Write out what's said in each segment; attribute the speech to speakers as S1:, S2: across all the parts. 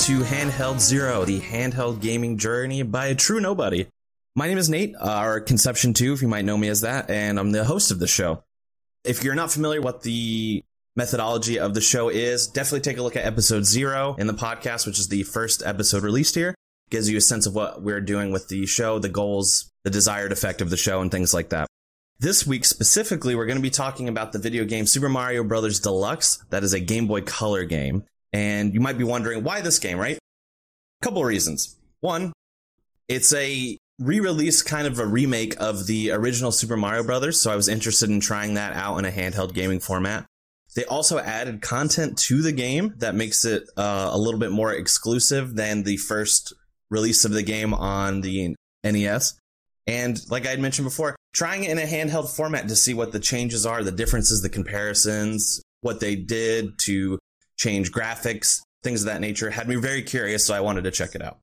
S1: To Handheld Zero, the handheld gaming journey by a true nobody. My name is Nate, uh, or Konception 2, if you might know me as that, and I'm the host of the show. If you're not familiar what the methodology of the show is, definitely take a look at episode zero in the podcast, which is the first episode released here. Gives you a sense of what we're doing with the show, the goals, the desired effect of the show, and things like that. This week specifically, we're going to be talking about the video game Super Mario Bros. Deluxe. That is a Game Boy Color game. And you might be wondering why this game, right? A couple of reasons. One, it's a re-release kind of a remake of the original Super Mario Brothers, so I was interested in trying that out in a handheld gaming format. They also added content to the game that makes it uh, a little bit more exclusive than the first release of the game on the NES. And like I had mentioned before, trying it in a handheld format to see what the changes are, the differences, the comparisons, what they did to change graphics, things of that nature had me very curious, so I wanted to check it out.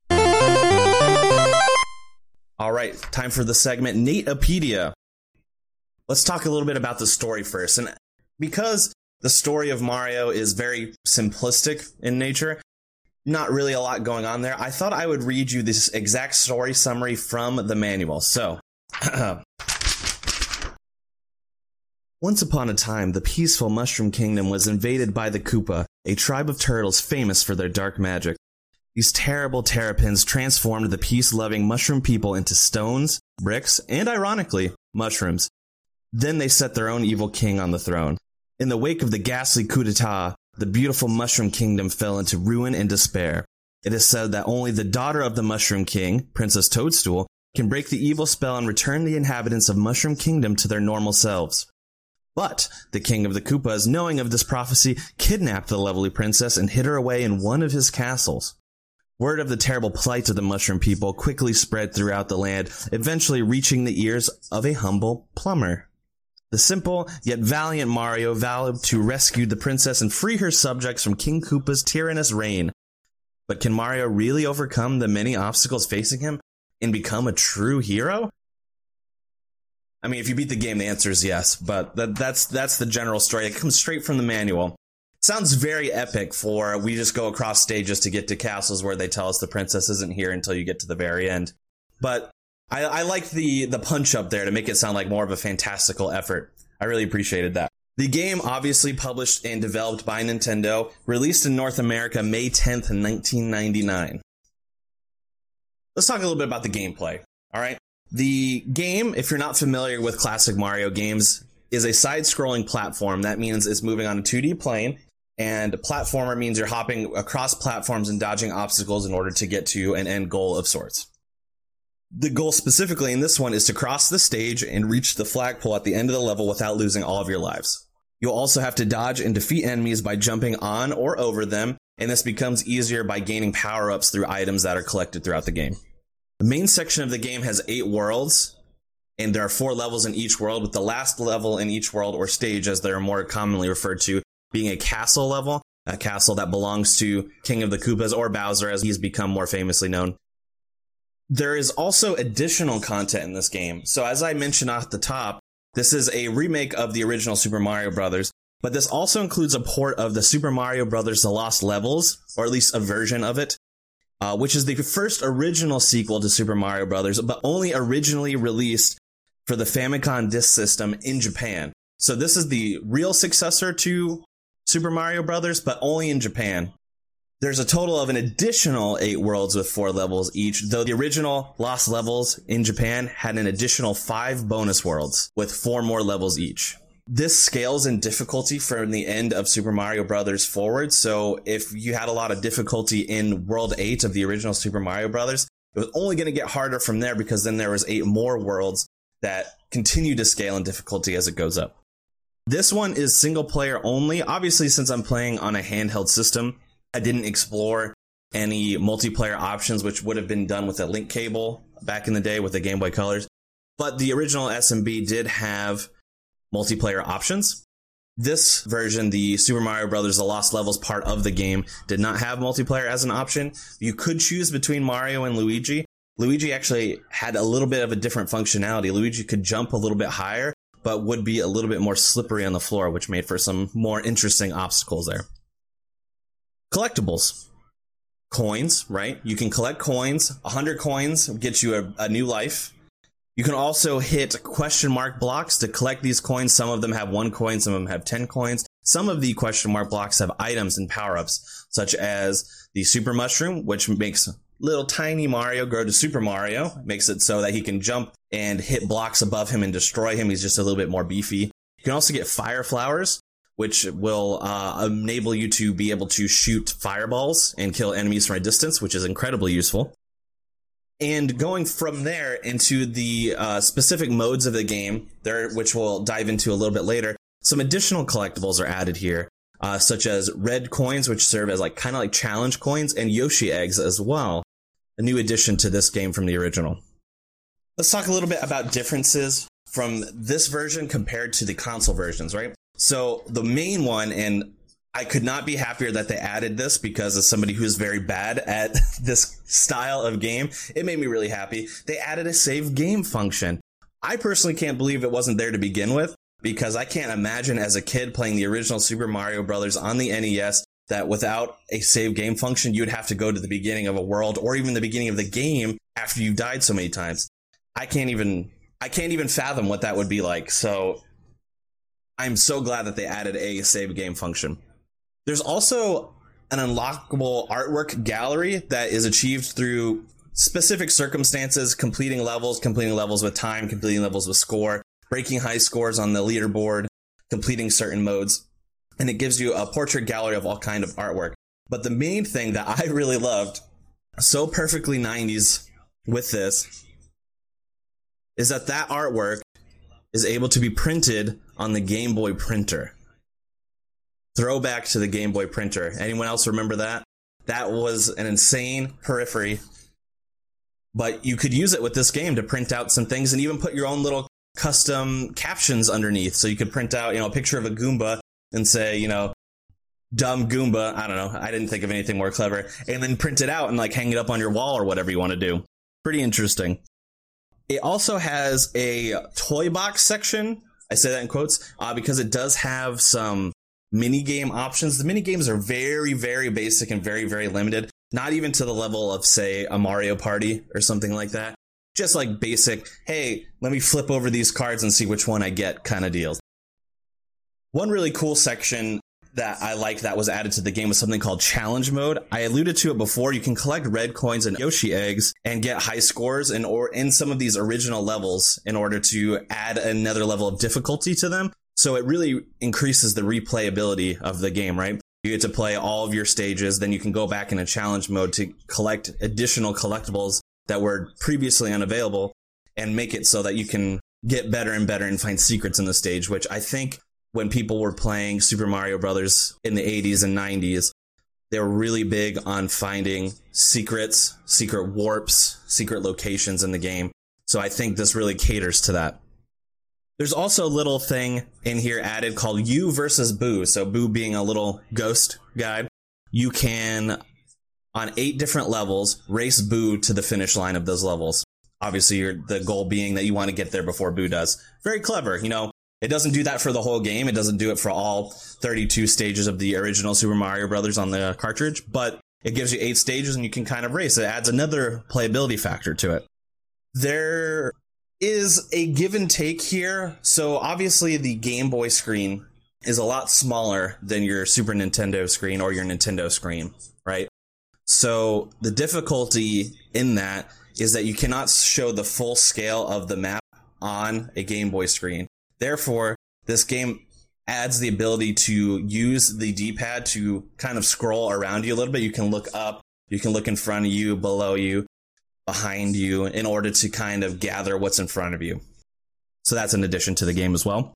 S1: All right, time for the segment Natepedia. Let's talk a little bit about the story first. And because the story of Mario is very simplistic in nature, not really a lot going on there, I thought I would read you this exact story summary from the manual. So, uh, Once upon a time, the peaceful Mushroom Kingdom was invaded by the Koopa, a tribe of turtles famous for their dark magic. These terrible terrapins transformed the peace loving mushroom people into stones, bricks, and ironically, mushrooms. Then they set their own evil king on the throne. In the wake of the ghastly coup d'etat, the beautiful Mushroom Kingdom fell into ruin and despair. It is said that only the daughter of the Mushroom King, Princess Toadstool, can break the evil spell and return the inhabitants of Mushroom Kingdom to their normal selves. But the king of the Koopas, knowing of this prophecy, kidnapped the lovely princess and hid her away in one of his castles. Word of the terrible plight of the mushroom people quickly spread throughout the land, eventually reaching the ears of a humble plumber. The simple yet valiant Mario vowed to rescue the princess and free her subjects from King Koopa's tyrannous reign. But can Mario really overcome the many obstacles facing him and become a true hero? I mean, if you beat the game, the answer is yes. But that, that's that's the general story. It comes straight from the manual. Sounds very epic. For we just go across stages to get to castles where they tell us the princess isn't here until you get to the very end. But I, I like the the punch up there to make it sound like more of a fantastical effort. I really appreciated that. The game, obviously published and developed by Nintendo, released in North America May 10th, 1999. Let's talk a little bit about the gameplay. All right. The game, if you're not familiar with classic Mario games, is a side scrolling platform. That means it's moving on a 2D plane. And a platformer means you're hopping across platforms and dodging obstacles in order to get to an end goal of sorts. The goal specifically in this one is to cross the stage and reach the flagpole at the end of the level without losing all of your lives. You'll also have to dodge and defeat enemies by jumping on or over them, and this becomes easier by gaining power ups through items that are collected throughout the game. The main section of the game has eight worlds, and there are four levels in each world, with the last level in each world, or stage as they're more commonly referred to, being a castle level, a castle that belongs to King of the Koopas or Bowser, as he's become more famously known. There is also additional content in this game. So, as I mentioned off the top, this is a remake of the original Super Mario Brothers, but this also includes a port of the Super Mario Brothers The Lost Levels, or at least a version of it, uh, which is the first original sequel to Super Mario Brothers, but only originally released for the Famicom Disk System in Japan. So this is the real successor to Super Mario Brothers, but only in Japan. There's a total of an additional eight worlds with four levels each, though the original Lost Levels in Japan had an additional five bonus worlds with four more levels each this scales in difficulty from the end of Super Mario Brothers forward. So if you had a lot of difficulty in World 8 of the original Super Mario Brothers, it was only going to get harder from there because then there was eight more worlds that continue to scale in difficulty as it goes up. This one is single player only. Obviously, since I'm playing on a handheld system, I didn't explore any multiplayer options, which would have been done with a link cable back in the day with the Game Boy Colors. But the original SMB did have multiplayer options. This version, the Super Mario Brothers The Lost Levels part of the game, did not have multiplayer as an option. You could choose between Mario and Luigi. Luigi actually had a little bit of a different functionality. Luigi could jump a little bit higher, but would be a little bit more slippery on the floor, which made for some more interesting obstacles there. Collectibles. coins, right? You can collect coins. 100 coins gets you a, a new life. You can also hit question mark blocks to collect these coins. Some of them have one coin, some of them have 10 coins. Some of the question mark blocks have items and power ups, such as the super mushroom, which makes little tiny Mario grow to Super Mario, makes it so that he can jump and hit blocks above him and destroy him. He's just a little bit more beefy. You can also get fire flowers, which will uh, enable you to be able to shoot fireballs and kill enemies from a distance, which is incredibly useful. And going from there into the uh, specific modes of the game, there, which we'll dive into a little bit later, some additional collectibles are added here, uh, such as red coins, which serve as like kind of like challenge coins, and Yoshi eggs as well. A new addition to this game from the original. Let's talk a little bit about differences from this version compared to the console versions, right? So the main one, and I could not be happier that they added this because as somebody who's very bad at this style of game, it made me really happy. They added a save game function. I personally can't believe it wasn't there to begin with because I can't imagine as a kid playing the original Super Mario Brothers on the NES that without a save game function, you'd have to go to the beginning of a world or even the beginning of the game after you've died so many times. I can't even I can't even fathom what that would be like. So I'm so glad that they added a save game function. There's also an unlockable artwork gallery that is achieved through specific circumstances, completing levels, completing levels with time, completing levels with score, breaking high scores on the leaderboard, completing certain modes, and it gives you a portrait gallery of all kind of artwork. But the main thing that I really loved, so perfectly 90s with this, is that that artwork is able to be printed on the Game Boy printer. Throwback to the Game Boy printer. Anyone else remember that? That was an insane periphery. But you could use it with this game to print out some things and even put your own little custom captions underneath. So you could print out, you know, a picture of a Goomba and say, you know, dumb Goomba. I don't know. I didn't think of anything more clever. And then print it out and like hang it up on your wall or whatever you want to do. Pretty interesting. It also has a toy box section. I say that in quotes uh, because it does have some mini game options. The mini games are very, very basic and very, very limited. Not even to the level of, say, a Mario Party or something like that. Just like basic, hey, let me flip over these cards and see which one I get kind of deals. One really cool section that I like that was added to the game was something called challenge mode. I alluded to it before. You can collect red coins and Yoshi eggs and get high scores in or in some of these original levels in order to add another level of difficulty to them. So it really increases the replayability of the game, right? You get to play all of your stages, then you can go back in a challenge mode to collect additional collectibles that were previously unavailable and make it so that you can get better and better and find secrets in the stage, which I think when people were playing Super Mario Brothers in the 80s and 90s, they were really big on finding secrets, secret warps, secret locations in the game. So I think this really caters to that. There's also a little thing in here added called You versus Boo. So Boo being a little ghost guy, you can on eight different levels race Boo to the finish line of those levels. Obviously, the goal being that you want to get there before Boo does. Very clever, you know. It doesn't do that for the whole game. It doesn't do it for all 32 stages of the original Super Mario Brothers on the cartridge, but it gives you eight stages and you can kind of race. It adds another playability factor to it. There is a give and take here. So obviously the Game Boy screen is a lot smaller than your Super Nintendo screen or your Nintendo screen, right? So the difficulty in that is that you cannot show the full scale of the map on a Game Boy screen. Therefore, this game adds the ability to use the D-pad to kind of scroll around you a little bit. You can look up, you can look in front of you, below you, behind you in order to kind of gather what's in front of you. So that's an addition to the game as well.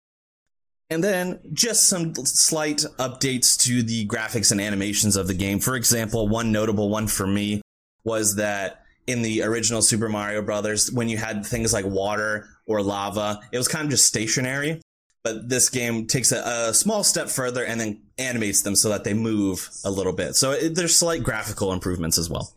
S1: And then just some slight updates to the graphics and animations of the game. For example, one notable one for me was that in the original Super Mario Brothers, when you had things like water or lava, it was kind of just stationary. But this game takes a, a small step further and then animates them so that they move a little bit. So it, there's slight graphical improvements as well.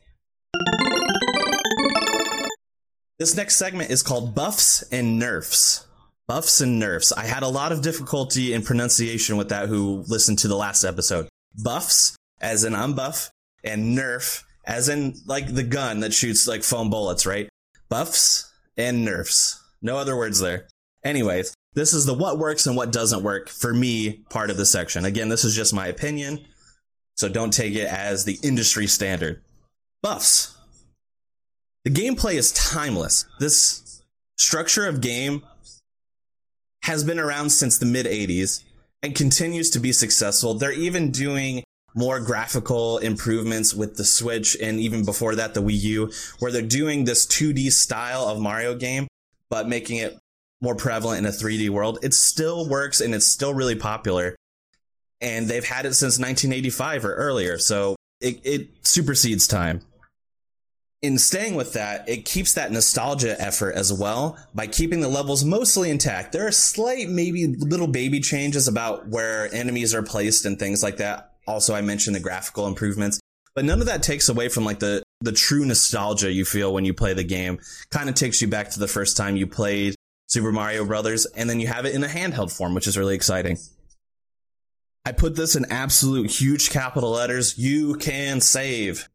S1: This next segment is called Buffs and Nerfs. Buffs and Nerfs. I had a lot of difficulty in pronunciation with that who listened to the last episode. Buffs, as in I'm buff, and Nerf, as in like the gun that shoots like foam bullets, right? Buffs and nerfs. No other words there. Anyways, this is the what works and what doesn't work for me part of the section. Again, this is just my opinion, so don't take it as the industry standard. Buffs. The gameplay is timeless. This structure of game has been around since the mid 80s and continues to be successful. They're even doing more graphical improvements with the Switch and even before that, the Wii U, where they're doing this 2D style of Mario game, but making it more prevalent in a 3D world. It still works and it's still really popular. And they've had it since 1985 or earlier. So it, it supersedes time in staying with that, it keeps that nostalgia effort as well by keeping the levels mostly intact. There are slight, maybe little baby changes about where enemies are placed and things like that. Also, I mentioned the graphical improvements, but none of that takes away from like the the true nostalgia you feel when you play the game. Kind of takes you back to the first time you played Super Mario Brothers, and then you have it in a handheld form, which is really exciting. I put this in absolute huge capital letters. You can save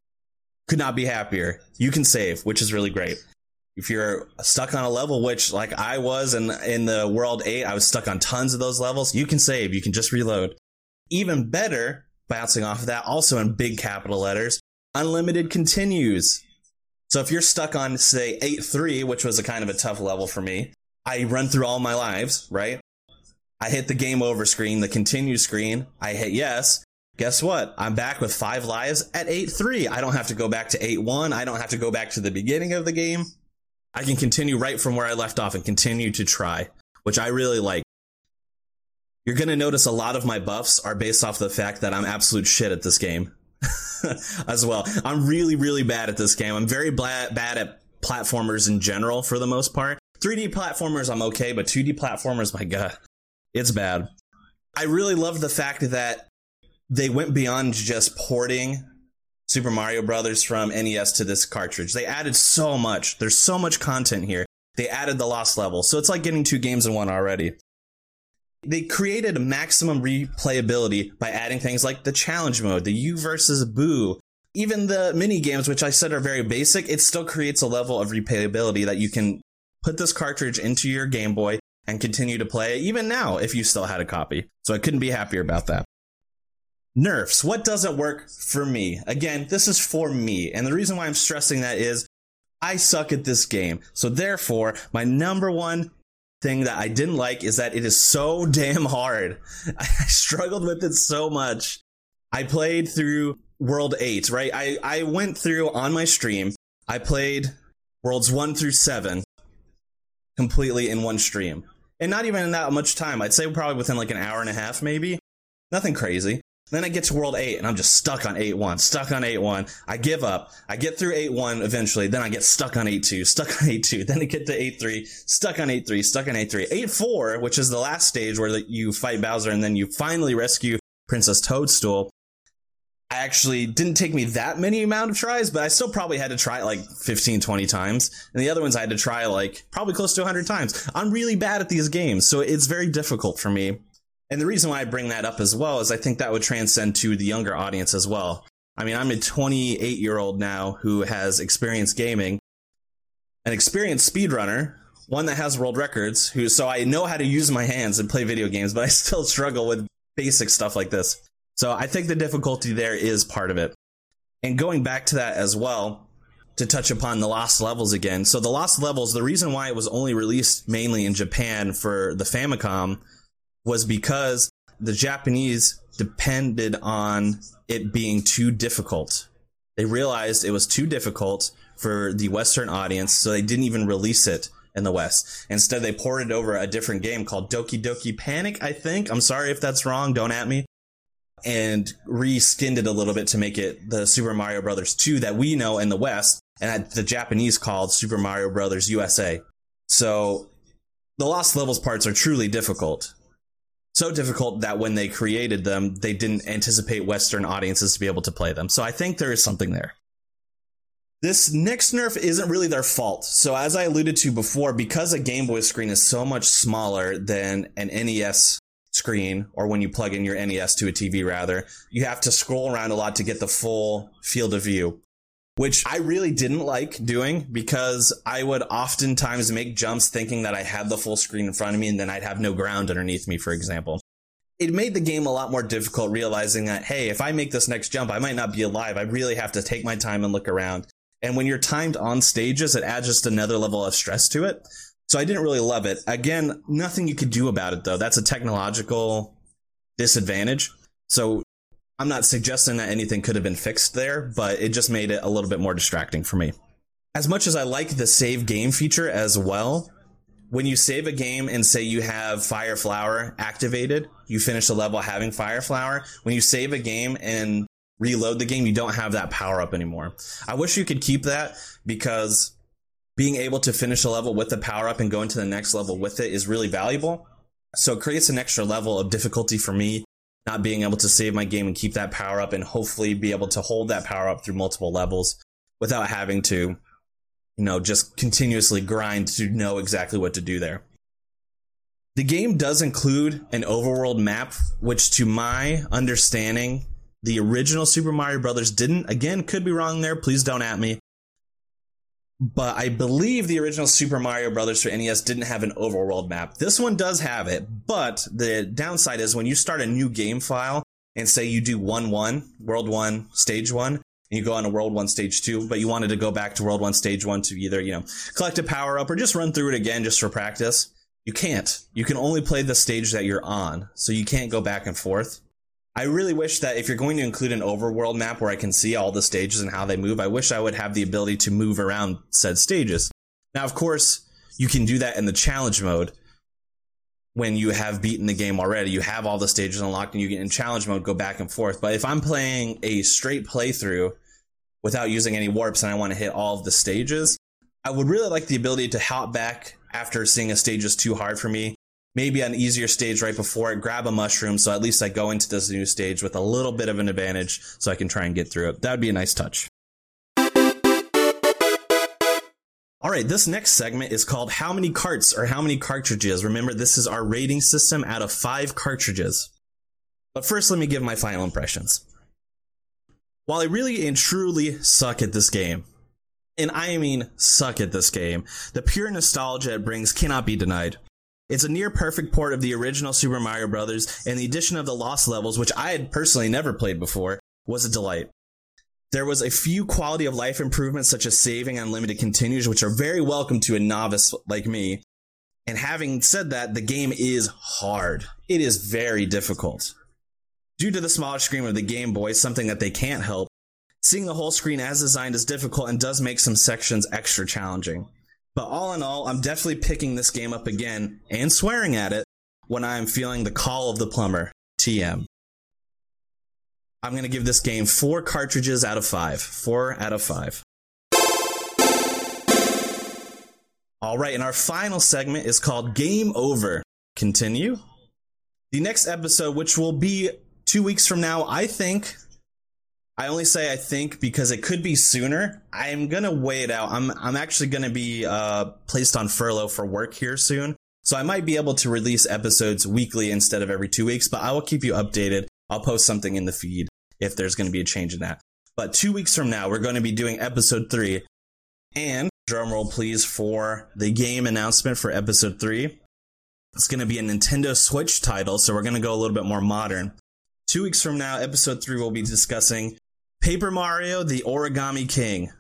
S1: could not be happier. You can save, which is really great. If you're stuck on a level, which like I was in in the World 8, I was stuck on tons of those levels, you can save. You can just reload. Even better, bouncing off of that, also in big capital letters, unlimited continues. So if you're stuck on, say, 8-3, which was a kind of a tough level for me, I run through all my lives, right? I hit the game over screen, the continue screen. I hit yes guess what? I'm back with five lives at 8 3. I don't have to go back to 8 1. I don't have to go back to the beginning of the game. I can continue right from where I left off and continue to try, which I really like. You're going to notice a lot of my buffs are based off the fact that I'm absolute shit at this game as well. I'm really, really bad at this game. I'm very bad, bad at platformers in general for the most part. 3D platformers, I'm okay, but 2D platformers, my God, it's bad. I really love the fact that they went beyond just porting Super Mario Brothers from NES to this cartridge. They added so much. There's so much content here. They added the lost level. So it's like getting two games in one already. They created maximum replayability by adding things like the challenge mode, the you versus Boo, even the mini games, which I said are very basic. It still creates a level of replayability that you can put this cartridge into your Game Boy and continue to play even now if you still had a copy. So I couldn't be happier about that. Nerfs. What doesn't work for me? Again, this is for me. And the reason why I'm stressing that is I suck at this game. So therefore, my number one thing that I didn't like is that it is so damn hard. I struggled with it so much. I played through World 8, right? I, I went through on my stream, I played Worlds 1 through 7 completely in one stream. And not even in that much time. I'd say probably within like an hour and a half, maybe. Nothing crazy. Then I get to world 8 and I'm just stuck on 8-1, stuck on 8-1. I give up. I get through 8-1 eventually. Then I get stuck on 8-2, stuck on 8-2. Then I get to 8-3, stuck on 8-3, stuck on 8-3. 8-4, which is the last stage where you fight Bowser and then you finally rescue Princess Toadstool. I actually didn't take me that many amount of tries, but I still probably had to try it like 15, 20 times. And the other ones I had to try like probably close to 100 times. I'm really bad at these games, so it's very difficult for me. And the reason why I bring that up as well is I think that would transcend to the younger audience as well. I mean, I'm a 28 year old now who has experienced gaming, an experienced speedrunner, one that has world records, who so I know how to use my hands and play video games, but I still struggle with basic stuff like this. So I think the difficulty there is part of it. And going back to that as well, to touch upon the lost levels again. So the lost levels, the reason why it was only released mainly in Japan for the Famicom was because the Japanese depended on it being too difficult. They realized it was too difficult for the Western audience, so they didn't even release it in the West. Instead, they ported over a different game called Doki Doki Panic, I think. I'm sorry if that's wrong, don't at me. And reskinned it a little bit to make it the Super Mario Brothers 2 that we know in the West, and the Japanese called Super Mario Brothers USA. So the Lost Levels parts are truly difficult so difficult that when they created them, they didn't anticipate Western audiences to be able to play them. So I think there is something there. This next nerf isn't really their fault. So as I alluded to before, because a Game Boy screen is so much smaller than an NES screen, or when you plug in your NES to a TV rather, you have to scroll around a lot to get the full field of view. Which I really didn't like doing because I would oftentimes make jumps thinking that I had the full screen in front of me and then I'd have no ground underneath me, for example. It made the game a lot more difficult realizing that, hey, if I make this next jump, I might not be alive. I really have to take my time and look around. And when you're timed on stages, it adds just another level of stress to it. So I didn't really love it. Again, nothing you could do about it though. That's a technological disadvantage. So I'm not suggesting that anything could have been fixed there, but it just made it a little bit more distracting for me. As much as I like the save game feature as well, when you save a game and say you have Fire Flower activated, you finish the level having Fire Flower. When you save a game and reload the game, you don't have that power up anymore. I wish you could keep that because being able to finish a level with the power up and go into the next level with it is really valuable. So it creates an extra level of difficulty for me not being able to save my game and keep that power up and hopefully be able to hold that power up through multiple levels without having to, you know, just continuously grind to know exactly what to do there. The game does include an overworld map, which to my understanding, the original Super Mario Brothers didn't. Again, could be wrong there. Please don't at me but I believe the original Super Mario Brothers for NES didn't have an overworld map. This one does have it, but the downside is when you start a new game file and say you do 1 1, World 1, Stage 1, and you go on to World 1, Stage 2, but you wanted to go back to World 1, Stage 1 to either, you know, collect a power up or just run through it again just for practice, you can't. You can only play the stage that you're on, so you can't go back and forth. I really wish that if you're going to include an overworld map where I can see all the stages and how they move, I wish I would have the ability to move around said stages. Now, of course, you can do that in the challenge mode when you have beaten the game already. You have all the stages unlocked and you get in challenge mode, go back and forth. But if I'm playing a straight playthrough without using any warps and I want to hit all of the stages, I would really like the ability to hop back after seeing a stage is too hard for me maybe an easier stage right before it, grab a mushroom. So at least I go into this new stage with a little bit of an advantage so I can try and get through it. That would be a nice touch. All right, this next segment is called How Many Carts or How Many Cartridges? Remember, this is our rating system out of five cartridges. But first, let me give my final impressions. While I really and truly suck at this game, and I mean suck at this game, the pure nostalgia it brings cannot be denied. It's a near perfect port of the original Super Mario Bros., and the addition of the lost levels, which I had personally never played before, was a delight. There was a few quality of life improvements, such as saving unlimited continues, which are very welcome to a novice like me. And having said that, the game is hard. It is very difficult. Due to the smaller screen of the Game Boy, something that they can't help, seeing the whole screen as designed is difficult and does make some sections extra challenging. But all in all, I'm definitely picking this game up again and swearing at it when I'm feeling the call of the plumber. TM. I'm going to give this game four cartridges out of five. Four out of five. All right, and our final segment is called Game Over. Continue. The next episode, which will be two weeks from now, I think I only say I think because it could be sooner. I'm gonna weigh it out. I'm I'm actually gonna be uh, placed on furlough for work here soon, so I might be able to release episodes weekly instead of every two weeks. But I will keep you updated. I'll post something in the feed if there's to be a change in that. But two weeks from now, we're going to be doing episode three, and drum roll please for the game announcement for episode three. It's to be a Nintendo Switch title, so we're to go a little bit more modern. Two weeks from now, episode three, we'll be discussing Paper Mario: The Origami King.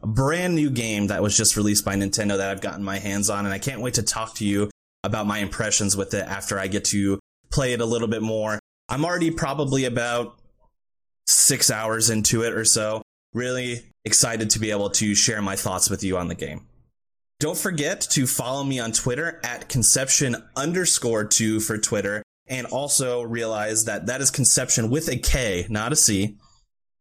S1: A brand new game that was just released by Nintendo that I've gotten my hands on, and I can't wait to talk to you about my impressions with it after I get to play it a little bit more. I'm already probably about six hours into it or so. Really excited to be able to share my thoughts with you on the game. Don't forget to follow me on Twitter at Konception underscore two for Twitter. And also realize that that is conception with a K, not a C.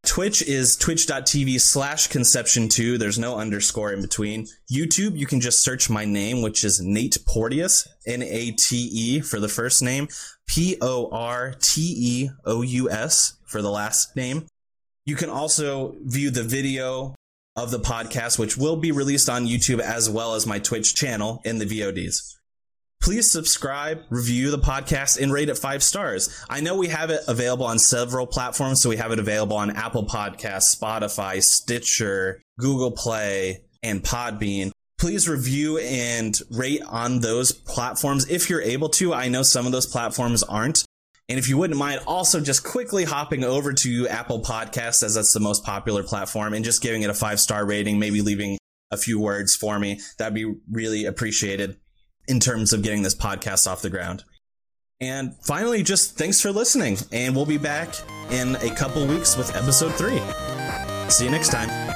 S1: Twitch is twitch.tv slash konception2. There's no underscore in between. YouTube, you can just search my name, which is Nate Porteous, N A T E for the first name, P O R T E O U S for the last name. You can also view the video of the podcast, which will be released on YouTube as well as my Twitch channel in the VODs. Please subscribe, review the podcast, and rate it five stars. I know we have it available on several platforms, so we have it available on Apple Podcasts, Spotify, Stitcher, Google Play, and Podbean. Please review and rate on those platforms if you're able to. I know some of those platforms aren't. And if you wouldn't mind also just quickly hopping over to Apple Podcasts, as that's the most popular platform, and just giving it a five star rating, maybe leaving a few words for me, that'd be really appreciated in terms of getting this podcast off the ground. And finally, just thanks for listening. And we'll be back in a couple weeks with episode three. See you next time.